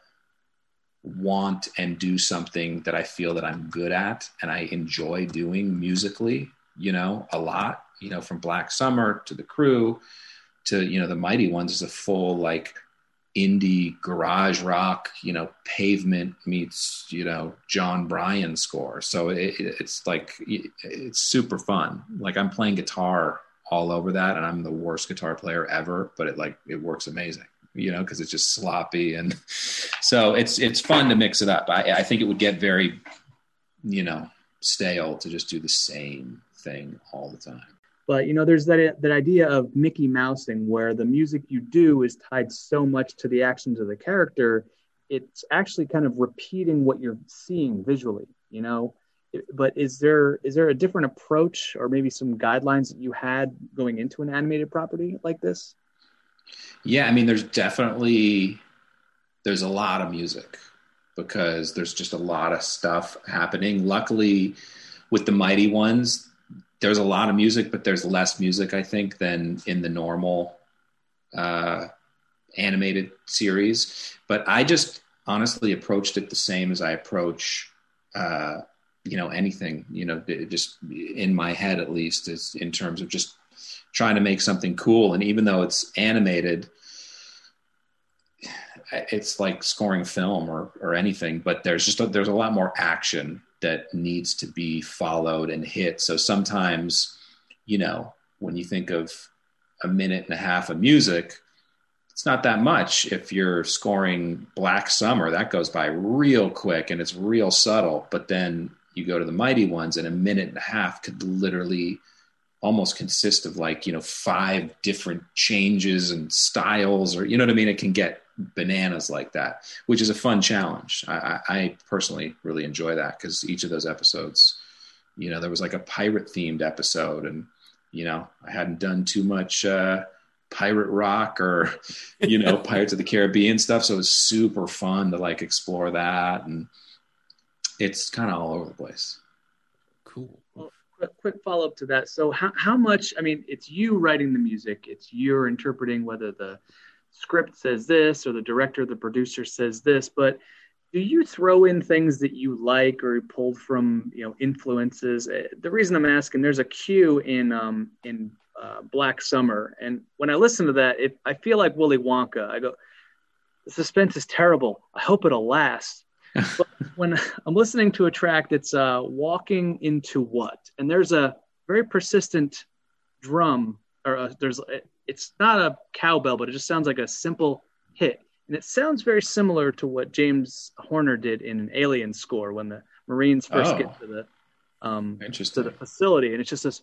want and do something that i feel that i'm good at and i enjoy doing musically you know a lot you know, from Black Summer to the crew to, you know, the Mighty Ones is a full like indie garage rock, you know, pavement meets, you know, Jon Brion score. So it, it's like, it's super fun. Like I'm playing guitar all over that and I'm the worst guitar player ever, but it like, it works amazing you know, because it's just sloppy. And so it's it's fun to mix it up. I, I, think it would get very, you know, stale to just do the same thing all the time. But you know, there's that that idea of Mickey Mousing, where the music you do is tied so much to the actions of the character, it's actually kind of repeating what you're seeing visually. You know, but is there is there a different approach, or maybe some guidelines that you had going into an animated property like this? Yeah, I mean, there's definitely there's a lot of music because there's just a lot of stuff happening. Luckily, with the mighty ones, there's a lot of music, but there's less music, I think, than in the normal uh, animated series. But I just honestly approached it the same as I approach, uh, you know, anything, you know, just in my head at least, is in terms of just trying to make something cool. And even though it's animated, it's like scoring film or, or anything, but there's just, a, there's a lot more action that needs to be followed and hit. So sometimes, you know, when you think of a minute and a half of music, it's not that much. If you're scoring Black Summer, that goes by real quick and it's real subtle. But then you go to the mighty ones, and a minute and a half could literally almost consist of like you know five different changes and styles, or you know what I mean. It can get bananas like that, which is a fun challenge. I, I personally really enjoy that because each of those episodes, you know, there was like a pirate themed episode, and you know, I hadn't done too much uh, pirate rock or you know Pirates of the Caribbean stuff, so it was super fun to like explore that, and it's kind of all over the place. Cool. Well, quick, quick follow up to that. So, how how much? I mean, it's you writing the music. It's you're interpreting whether the script says this or the director, the producer says this, but do you throw in things that you like or pulled from you know influences? Eh, the reason i'm asking there's a cue in um in uh, black summer and when i listen to that it, i feel like willy wonka. I go the suspense is terrible. I hope it'll last. But when i'm listening to a track that's uh walking into what and there's a very persistent drum or a, uh, there's it's not a cowbell but it just sounds like a simple hit and it sounds very similar to what James Horner did in an Alien score when the Marines first oh. get to the um, to the facility, and it's just this.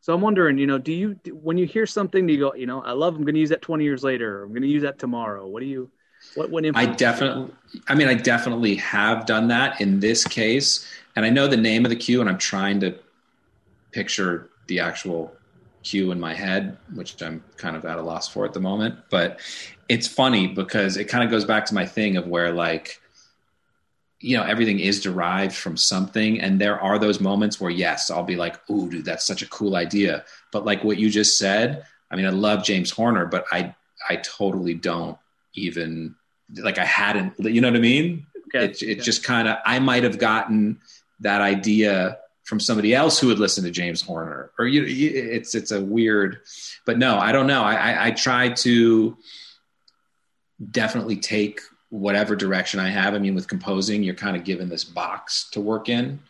So I'm wondering, you know, do you when you hear something, do you go, you know, I love, I'm going to use that 20 years later, I'm going to use that tomorrow. What do you? What what I definitely, I mean, I definitely have done that in this case, and I know the name of the cue, and I'm trying to picture the actual cue in my head, which I'm kind of at a loss for at the moment. But it's funny because it kind of goes back to my thing of where like you know everything is derived from something and there are those moments where yes i'll be like ooh dude that's such a cool idea but like what you just said i mean i love james horner but i i totally don't even like i hadn't you know what i mean okay. it, it just kind of i might have gotten that idea from somebody else who would listen to james horner or you it's it's a weird but no i don't know i i, I try to definitely take whatever direction I have. I mean, with composing, you're kind of given this box to work in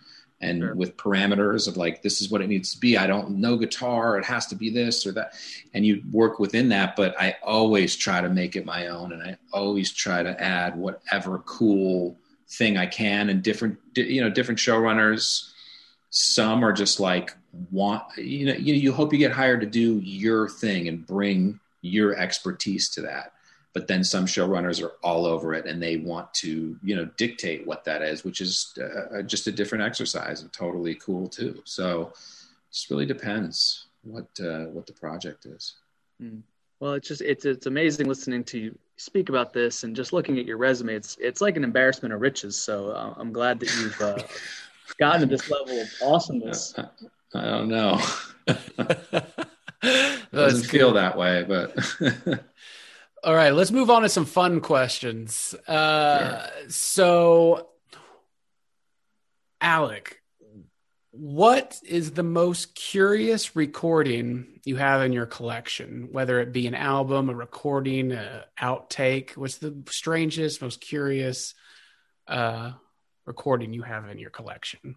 and sure. with parameters of like, this is what it needs to be. I don't know guitar. It has to be this or that. And you work within that, but I always try to make it my own. And I always try to add whatever cool thing I can and different, you know, different showrunners. Some are just like want, you know, you, you hope you get hired to do your thing and bring your expertise to that. But then some showrunners are all over it and they want to you know dictate what that is which is uh, just a different exercise and totally cool too. So it just really depends what uh, what the project is. Mm. well it's just it's it's amazing listening to you speak about this and just looking at your resume. It's it's like an embarrassment of riches. So uh, i'm glad that you've uh, gotten to this level of awesomeness i don't know doesn't feel that way but All right, let's move on to some fun questions. Uh, sure. So, Alec, what is the most curious recording you have in your collection? Whether it be an album, a recording, a outtake. What's the strangest, most curious uh, recording you have in your collection?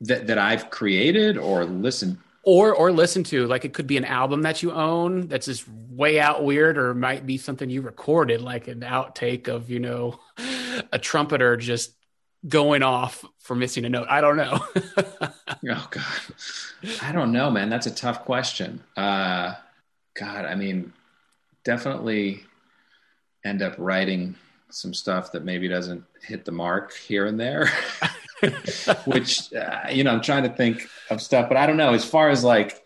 That that I've created or listened or or listen to like it could be an album that you own that's just way out weird or it might be something you recorded like an outtake of you know a trumpeter just going off for missing a note. I don't know. Oh god. I don't know man. That's a tough question. Uh god i mean definitely end up writing some stuff that maybe doesn't hit the mark here and there which uh, you know i'm trying to think of stuff but i don't know. As far as like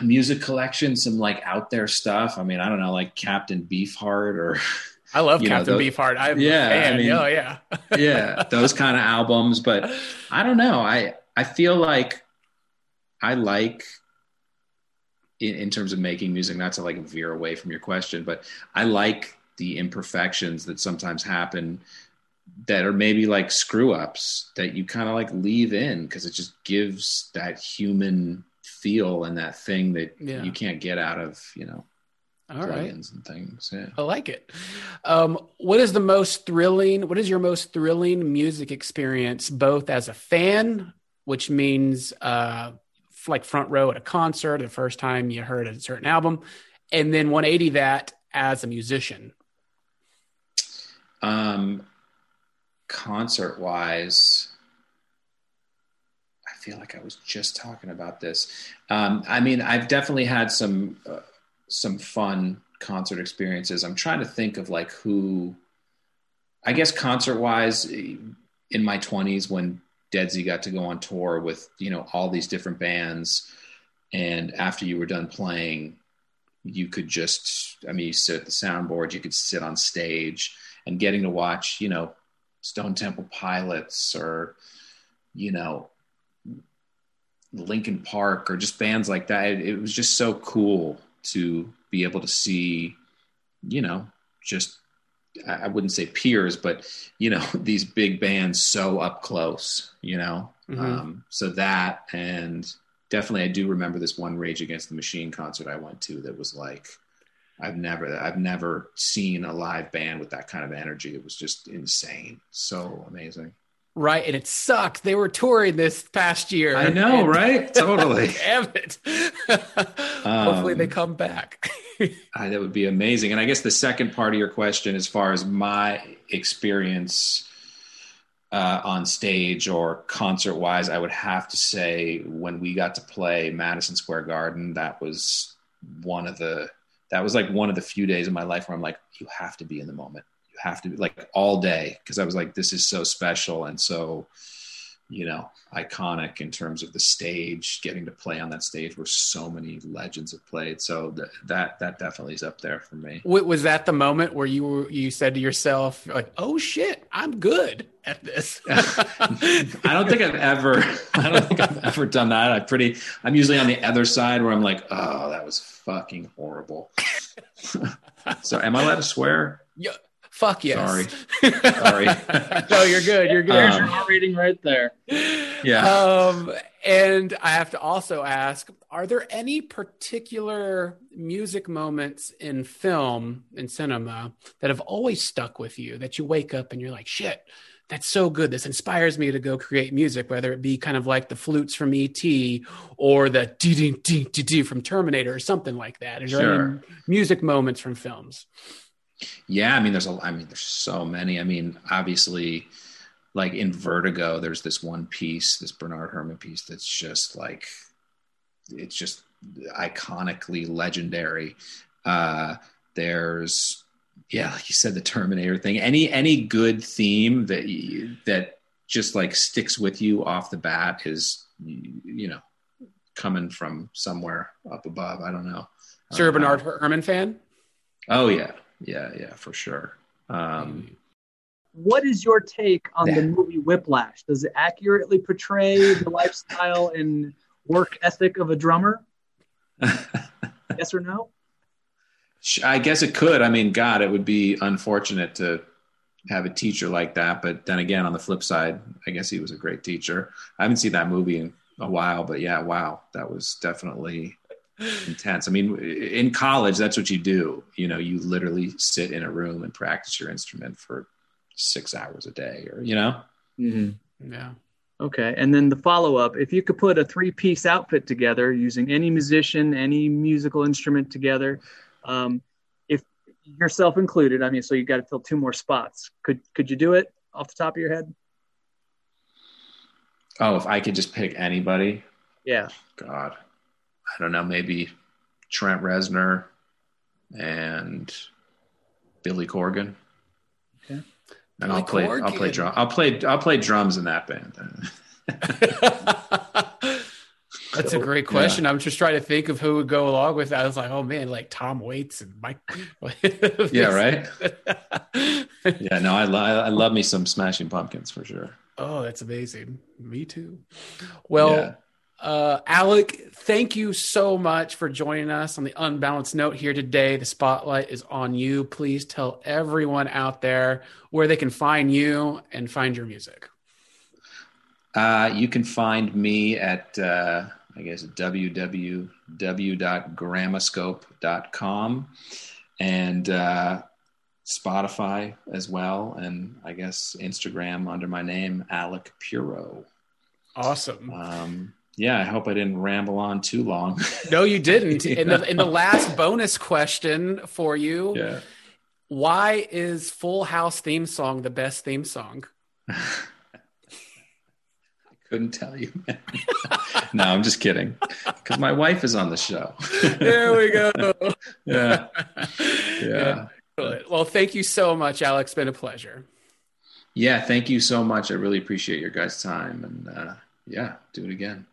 music collection some like out there stuff i mean i don't know like captain beefheart or i love captain know, those, beefheart. I yeah I mean, oh yeah. yeah those kind of albums but i don't know. I i feel like i like in, in terms of making music not to like veer away from your question but i like the imperfections that sometimes happen that are maybe like screw ups that you kind of like leave in because it just gives that human feel and that thing that yeah. you can't get out of you know all right. and things. Yeah. I like it. Um, what is the most thrilling? What is your most thrilling music experience, both as a fan, which means uh, like front row at a concert, the first time you heard a certain album, and then 180 that as a musician? Um, concert wise, I feel like I was just talking about this. Um, I mean, I've definitely had some uh, some fun concert experiences. I'm trying to think of like who, I guess concert wise, in my 20s when Deadsy got to go on tour with you know all these different bands, and after you were done playing, you could just I mean you sit at the soundboard, you could sit on stage, and getting to watch you know Stone Temple Pilots or you know Linkin Park or just bands like that. It, it, was just so cool to be able to see, you know, just I wouldn't say peers, but you know, these big bands so up close, you know. Mm-hmm. Um, so that and definitely I do remember this one Rage Against the Machine concert I went to that was like I've never I've never seen a live band with that kind of energy. It was just insane. So amazing. Right, and it sucked. They were touring this past year. I know, and, right? Totally. Damn it. Hopefully, um, they come back. uh, that would be amazing. And I guess the second part of your question, as far as my experience uh, on stage or concert wise, I would have to say when we got to play Madison Square Garden, that was one of the that was like one of the few days in my life where I'm like, you have to be in the moment. You have to be like all day because I was like, this is so special and so, you know, iconic in terms of the stage, getting to play on that stage where so many legends have played. So th- that that definitely is up there for me. Was that the moment where you were, you said to yourself, like, "Oh shit, I'm good at this"? I don't think I've ever, I don't think I've ever done that. I pretty, I'm usually on the other side where I'm like, "Oh, that was fucking horrible." so, am I allowed to swear? Yeah. Fuck yes. Sorry. Sorry. no, you're good. You're good. There's um, your R rating right there. Yeah. Um, and I have to also ask: Are there any particular music moments in film and cinema that have always stuck with you? That you wake up and you're like, "Shit, that's so good. This inspires me to go create music, whether it be kind of like the flutes from ET or the dee dee dee dee from Terminator or something like that. Is there sure. any music moments from films? Yeah, I mean, there's a, I mean, there's so many. I mean, obviously, like in Vertigo, there's this one piece, this Bernard Herrmann piece, that's just like, it's just iconically legendary. Uh, there's, yeah, like you said, the Terminator thing. Any any good theme that you, that just like sticks with you off the bat is, you know, coming from somewhere up above. I don't know. So you're a Bernard Herrmann fan? Oh yeah, yeah, yeah, for sure. Um, what is your take on the movie Whiplash? Does it accurately portray the lifestyle and work ethic of a drummer? yes or no? I guess it could. I mean, God, it would be unfortunate to have a teacher like that. But then again, on the flip side, I guess he was a great teacher. I haven't seen that movie in a while, but yeah, wow, that was definitely intense. I mean, in college, that's what you do. You know, you literally sit in a room and practice your instrument for six hours a day, or you know. Mm-hmm. Yeah. Okay, and then the follow up: if you could put a three piece outfit together using any musician, any musical instrument together, um, if yourself included, I mean, so you got to fill two more spots. Could could you do it off the top of your head? Oh, if I could just pick anybody. Yeah. God. I don't know, maybe Trent Reznor and Billy Corgan. Okay. And I'll play Corgan. I'll play drum I'll play I'll play drums in that band. That's a great question. Yeah. I'm just trying to think of who would go along with that. I was like, oh man, like Tom Waits and Mike. yeah, right. yeah, no, I, lo- I love me some Smashing Pumpkins for sure. Oh, that's amazing. Me too. Well, yeah. Uh, Alec, thank you so much for joining us on the Unbalanced Note here today. The spotlight is on you. Please tell everyone out there where they can find you and find your music. Uh, you can find me at uh, I guess www.gramoscope.com and uh, Spotify as well, and I guess Instagram under my name Alec Puro. Awesome. Um, yeah, I hope I didn't ramble on too long. no, you didn't. In the in the last bonus question for you, yeah. why is Full House theme song the best theme song? I couldn't tell you. no, I'm just kidding. Because my wife is on the show. there we go. yeah. Yeah. Well, thank you so much, Alex. Been a pleasure. Yeah, thank you so much. I really appreciate your guys' time. And uh, yeah, do it again.